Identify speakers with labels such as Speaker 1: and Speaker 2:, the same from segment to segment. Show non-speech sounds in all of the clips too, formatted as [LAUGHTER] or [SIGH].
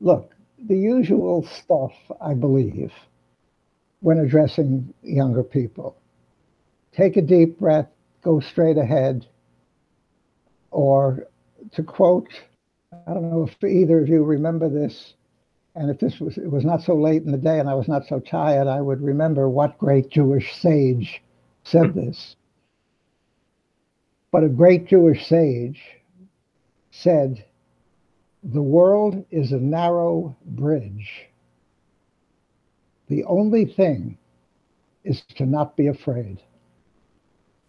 Speaker 1: look, the usual stuff, I believe, when addressing younger people. Take a deep breath, go straight ahead, or to quote, I don't know if either of you remember this, and if this was it was not so late in the day and I was not so tired, I would remember what great Jewish sage said [LAUGHS] this. But a great Jewish sage said, The world is a narrow bridge. The only thing is to not be afraid.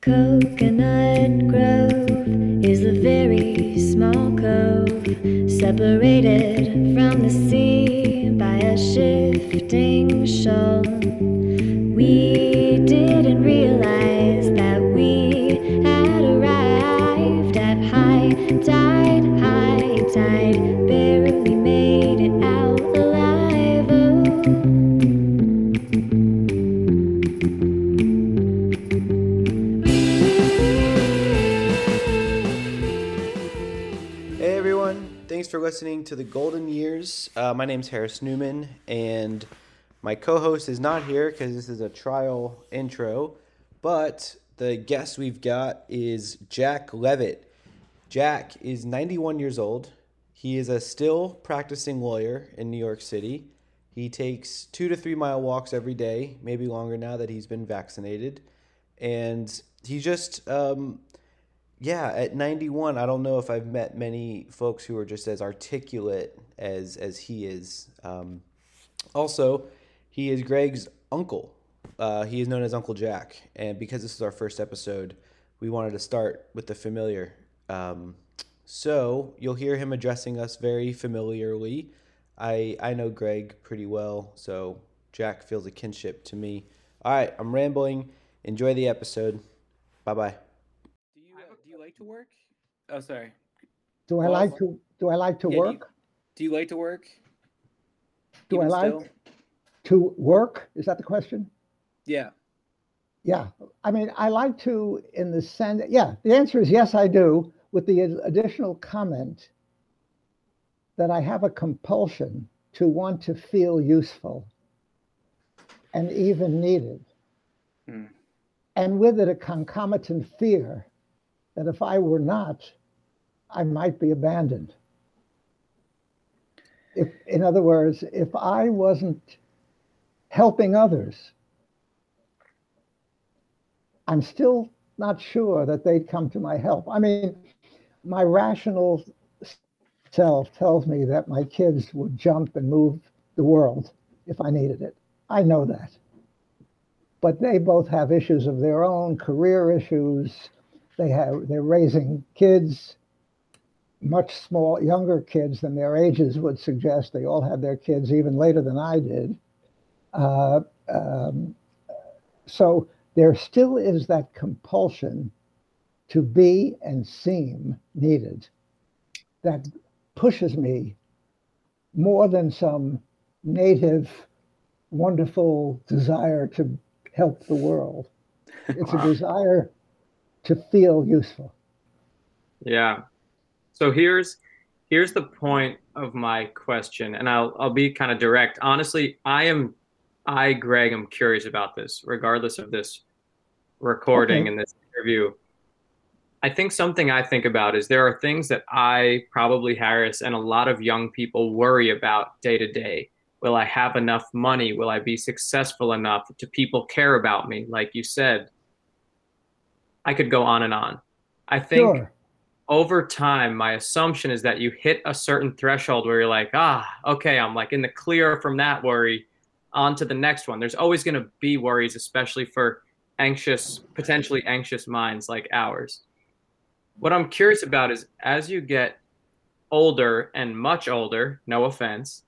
Speaker 2: Coconut Grove is a very small cove separated from the sea by a shifting shoal. We didn't realize
Speaker 3: to the Golden Years. Uh, my name's Harris Newman, and my co host is not here because this is a trial intro. But the guest we've got is Jack Levitt. Jack is 91 years old. He is a still practicing lawyer in New York City. He takes two to three mile walks every day, maybe longer now that he's been vaccinated. And he just, um, yeah, at 91, I don't know if I've met many folks who are just as articulate as as he is. Um, also, he is Greg's uncle. Uh, he is known as Uncle Jack, and because this is our first episode, we wanted to start with the familiar. Um, so you'll hear him addressing us very familiarly. I I know Greg pretty well, so Jack feels a kinship to me. All right, I'm rambling. Enjoy the episode. Bye bye.
Speaker 4: Do you uh, do you like to work? Oh, sorry.
Speaker 1: Do I
Speaker 4: Well,
Speaker 1: like to do I like to
Speaker 4: yeah, do you-
Speaker 1: work?
Speaker 4: Do you like to work?
Speaker 1: Do I like
Speaker 4: still?
Speaker 1: to work? Is that the question?
Speaker 4: Yeah.
Speaker 1: Yeah. I mean, I like to in the sense, yeah, the answer is yes, I do, with the additional comment that I have a compulsion to want to feel useful and even needed.
Speaker 4: Hmm.
Speaker 1: And with it, a concomitant fear that if I were not, I might be abandoned. If, in other words, if I wasn't helping others, I'm still not sure that they'd come to my help. I mean, my rational self tells me that my kids would jump and move the world if I needed it. I know that. But they both have issues of their own, career issues. They have they're raising kids, much small, younger kids than their ages would suggest. They all had their kids even later than I did. Uh, um, so there still is that compulsion to be and seem needed that pushes me more than some native wonderful desire to help the world it's a [LAUGHS] desire to feel useful
Speaker 5: Yeah. So here's here's the point of my question, and I'll I'll be kind of direct. Honestly, I am I, Greg, am curious about this, regardless of this recording
Speaker 1: Okay.
Speaker 5: and this interview. I think something I think about is there are things that I probably Harris and a lot of young people worry about day to day. Will I have enough money? Will I be successful enough? Do people care about me? Like you said, I could go on and on. I think
Speaker 1: sure
Speaker 5: over time, my assumption is that you hit a certain threshold where you're like, ah, okay, I'm like in the clear from that worry on to the next one. There's always going to be worries, especially for anxious, potentially anxious minds like ours. What I'm curious about is as you get older and much older, no offense,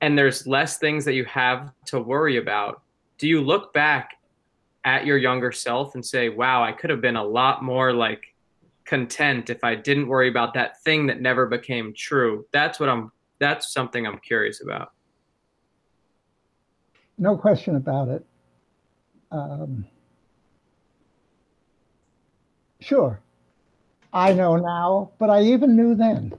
Speaker 5: and there's less things that you have to worry about, do you look back at your younger self and say, wow, I could have been a lot more like content if I didn't worry about that thing that never became true. That's what I'm that's something I'm curious about.
Speaker 1: no question about it um, sure i know now but i even knew then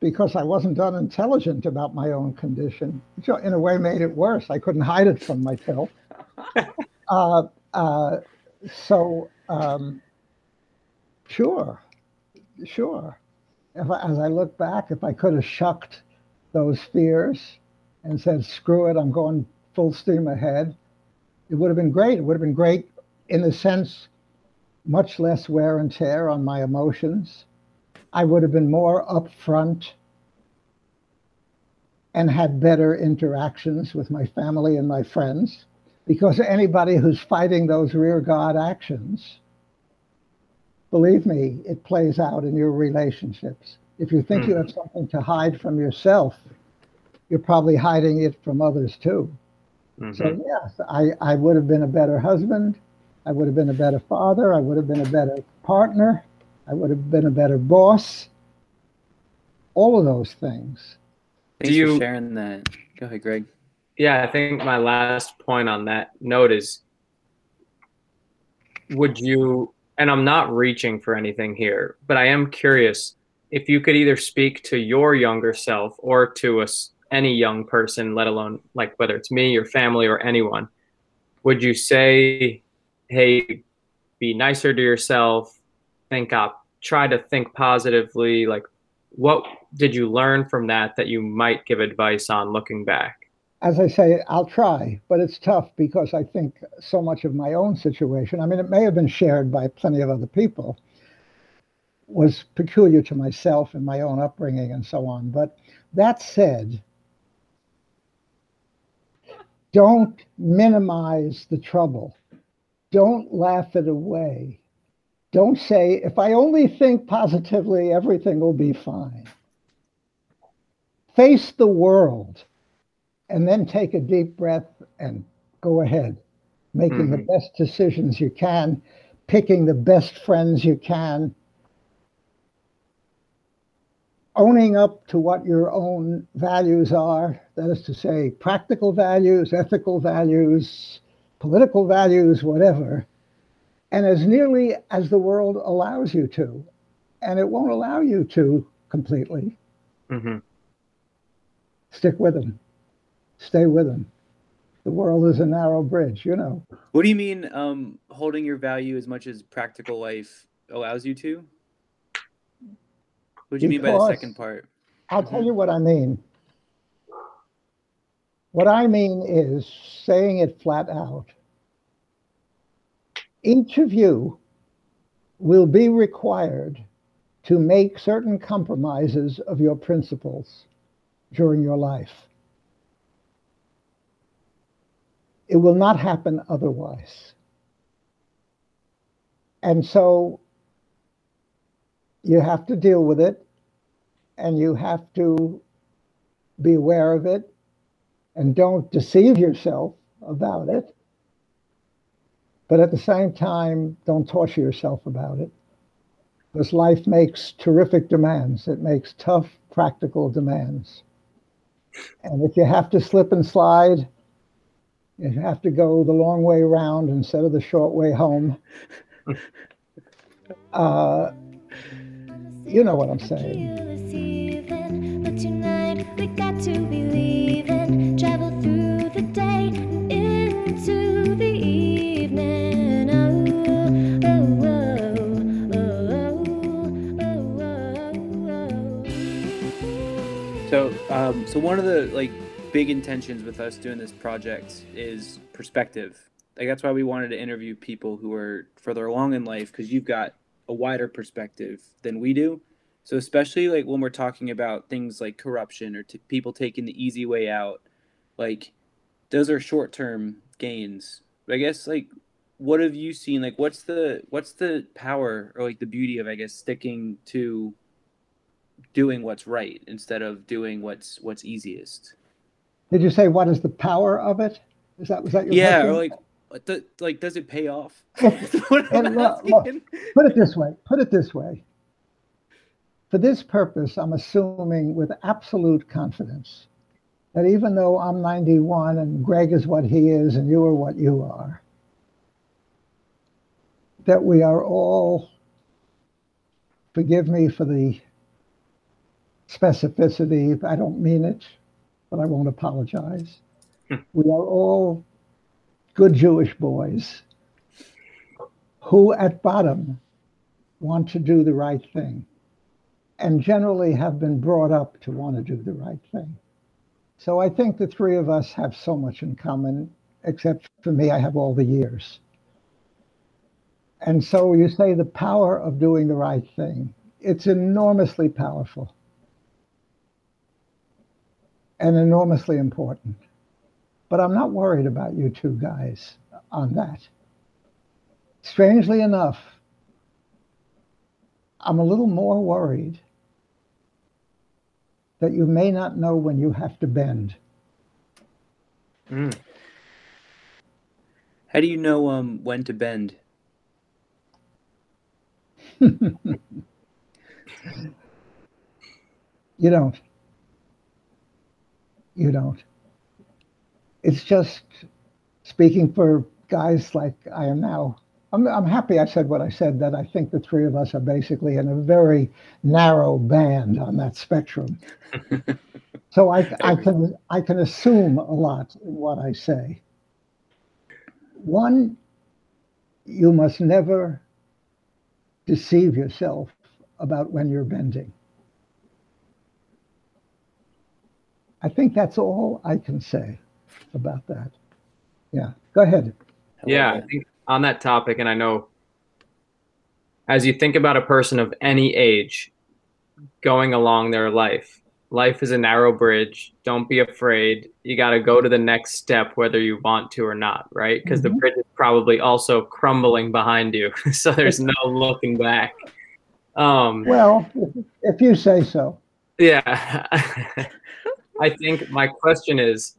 Speaker 1: because I wasn't unintelligent about my own condition, which in a way made it worse. I couldn't hide it from myself. [LAUGHS] uh, uh, so, um, sure, sure. If I, as I look back, if I could have shucked those fears and said, screw it, I'm going full steam ahead, it would have been great. It would have been great in the sense, much less wear and tear on my emotions. I would have been more upfront and had better interactions with my family and my friends because anybody who's fighting those rear guard actions, believe me, it plays out in your relationships. If you think mm. you hmm. have something to hide from yourself, you're probably hiding it from others too. Mm-hmm. So, yes, I, I would have been a better husband. I would have been a better father. I would have been a better partner. I would have been a better boss. All of those things.
Speaker 4: Thanks Do you, for sharing that. Go ahead, Greg.
Speaker 5: Yeah, I think my last point on that note is would you, and I'm not reaching for anything here, but I am curious if you could either speak to your younger self or to us any young person, let alone like whether it's me, your family, or anyone, would you say, hey, be nicer to yourself, think up, try to think positively? Like, what did you learn from that that you might give advice on looking back?
Speaker 1: As I say, I'll try, but it's tough because I think so much of my own situation, I mean, it may have been shared by plenty of other people, was peculiar to myself and my own upbringing and so on. But that said, don't minimize the trouble. Don't laugh it away. Don't say, if I only think positively, everything will be fine. Face the world and then take a deep breath and go ahead, making mm-hmm. the best decisions you can, picking the best friends you can, owning up to what your own values are that is to say, practical values, ethical values, political values, whatever, and as nearly as the world allows you to. And it won't allow you to completely. Mm-hmm. Stick with them, stay with them. The world is a narrow bridge, you know.
Speaker 4: What do you mean um, holding your value as much as practical life allows you to? What do you because mean by the second part?
Speaker 1: I'll tell you what I mean. What I mean is saying it flat out. Each of you will be required to make certain compromises of your principles during your life. It will not happen otherwise. And so you have to deal with it and you have to be aware of it and don't deceive yourself about it. But at the same time, don't torture yourself about it. Because life makes terrific demands. It makes tough, practical demands. And if you have to slip and slide, you have to go the long way around instead of the short way home. [LAUGHS] uh, you know what I'm saying.
Speaker 4: Um, so one of the like big intentions with us doing this project is perspective. Like that's why we wanted to interview people who are further along in life because you've got a wider perspective than we do. So especially like when we're talking about things like corruption or t- people taking the easy way out, like those are short-term gains. But I guess like what have you seen? Like what's the what's the power or like the beauty of I guess sticking to doing what's right instead of doing what's what's easiest.
Speaker 1: Did you say what is the power of it? Is that was that your
Speaker 4: yeah?
Speaker 1: Question?
Speaker 4: Or like, like does it pay off? [LAUGHS] [LAUGHS]
Speaker 1: Uh, well, look, put it this way. Put it this way. For this purpose, I'm assuming with absolute confidence that even though I'm 91 and Greg is what he is and you are what you are, that we are all, forgive me for the specificity. I don't mean it, but I won't apologize. Hmm. we are all good Jewish boys who, at bottom, want to do the right thing and generally have been brought up to want to do the right thing. So I think the three of us have so much in common, except for me, I have all the years. And so you say the power of doing the right thing. It's enormously powerful and enormously important. But I'm not worried about you two guys on that. Strangely enough, I'm a little more worried that you may not know when you have to bend.
Speaker 4: Mm. How do you know um, when to bend? [LAUGHS]
Speaker 1: you don't. You don't. It's just speaking for guys like I am now. I'm, I'm happy I said what I said, that I think the three of us are basically in a very narrow band on that spectrum. [LAUGHS] so I, I, can, I can assume a lot in what I say. One, you must never deceive yourself about when you're bending. I think that's all I can say about that. Yeah, go ahead.
Speaker 5: Yeah, I think on that topic, and I know as you think about a person of any age going along their life, life is a narrow bridge. Don't be afraid. You got to go to the next step, whether you want to or not, right? Because mm-hmm. the bridge is probably also crumbling behind you. [LAUGHS] so there's no looking back.
Speaker 1: Um, well, if you say so.
Speaker 5: Yeah. [LAUGHS] I think my question is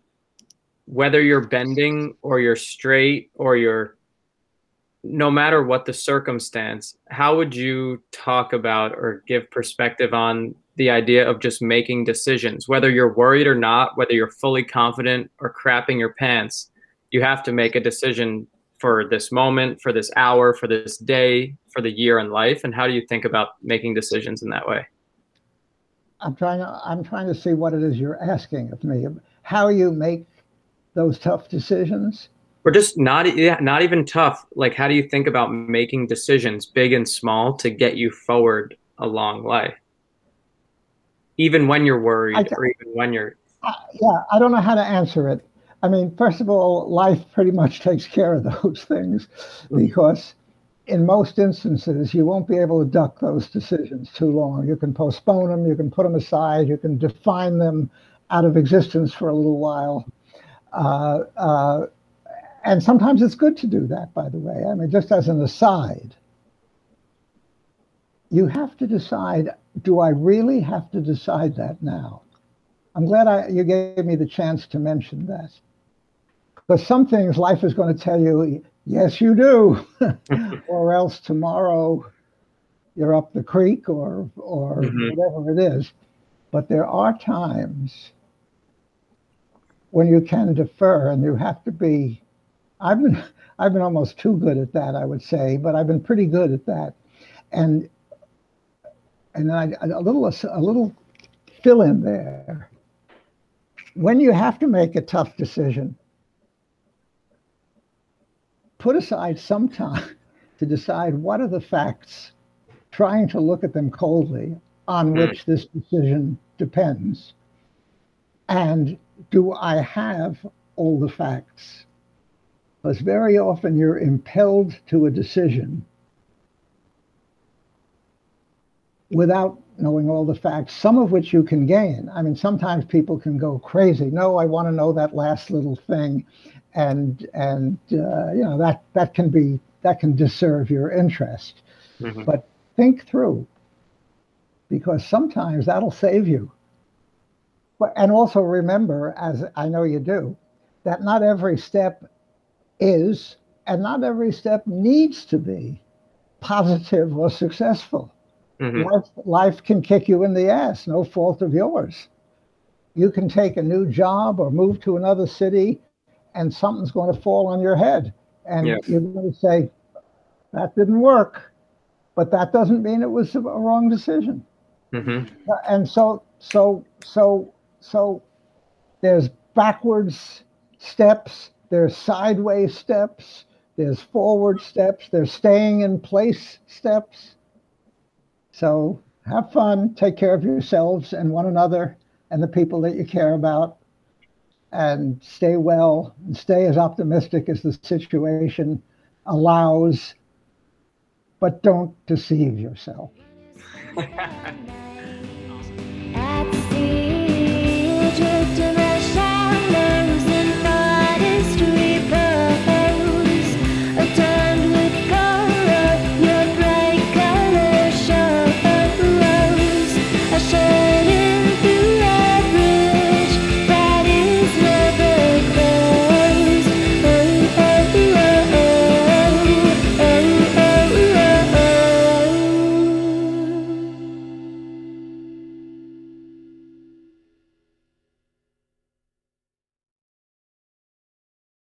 Speaker 5: whether you're bending or you're straight or you're no matter what the circumstance, how would you talk about or give perspective on the idea of just making decisions? Whether you're worried or not, whether you're fully confident or crapping your pants, you have to make a decision for this moment, for this hour, for this day, for the year in life. And how do you think about making decisions in that way?
Speaker 1: I'm trying to I'm trying to see what it is you're asking of me. How you make those tough decisions?
Speaker 5: Or just not yeah, not even tough. Like how do you think about making decisions, big and small, to get you forward a long way? Even when you're worried or even when you're
Speaker 1: uh, yeah, I don't know how to answer it. I mean, first of all, life pretty much takes care of those [LAUGHS] things mm. because in most instances, you won't be able to duck those decisions too long. You can postpone them, you can put them aside, you can define them out of existence for a little while. Uh, uh, and sometimes it's good to do that, by the way. I mean, just as an aside, you have to decide do I really have to decide that now? I'm glad I, you gave me the chance to mention that. Because some things life is going to tell you Yes, you do. [LAUGHS] or else tomorrow you're up the creek or or mm-hmm. whatever it is. But there are times when you can defer and you have to be I've been I've been almost too good at that, I would say, but I've been pretty good at that. And and I, a little a little fill in there. When you have to make a tough decision, put aside some time to decide what are the facts, trying to look at them coldly, on hmm. which this decision depends. And do I have all the facts? Because very often you're impelled to a decision without knowing all the facts, some of which you can gain. I mean, sometimes people can go crazy. No, I want to know that last little thing and and uh, you know that that can be that can deserve your interest. Mm-hmm. But think through, because sometimes that'll save you. But, and also remember, as I know you do, that not every step is, and not every step needs to be positive or successful. Mm-hmm. Life, life can kick you in the ass, no fault of yours. You can take a new job or move to another city and something's going to fall on your head. And yes. you're going to say, that didn't work. But that doesn't mean it was a wrong decision. Mm-hmm. And so so so so there's backwards steps, there's sideways steps, there's forward steps, there's staying in place steps. So have fun, take care of yourselves and one another and the people that you care about, and stay well and stay as optimistic as the situation allows, but don't deceive yourself. [LAUGHS]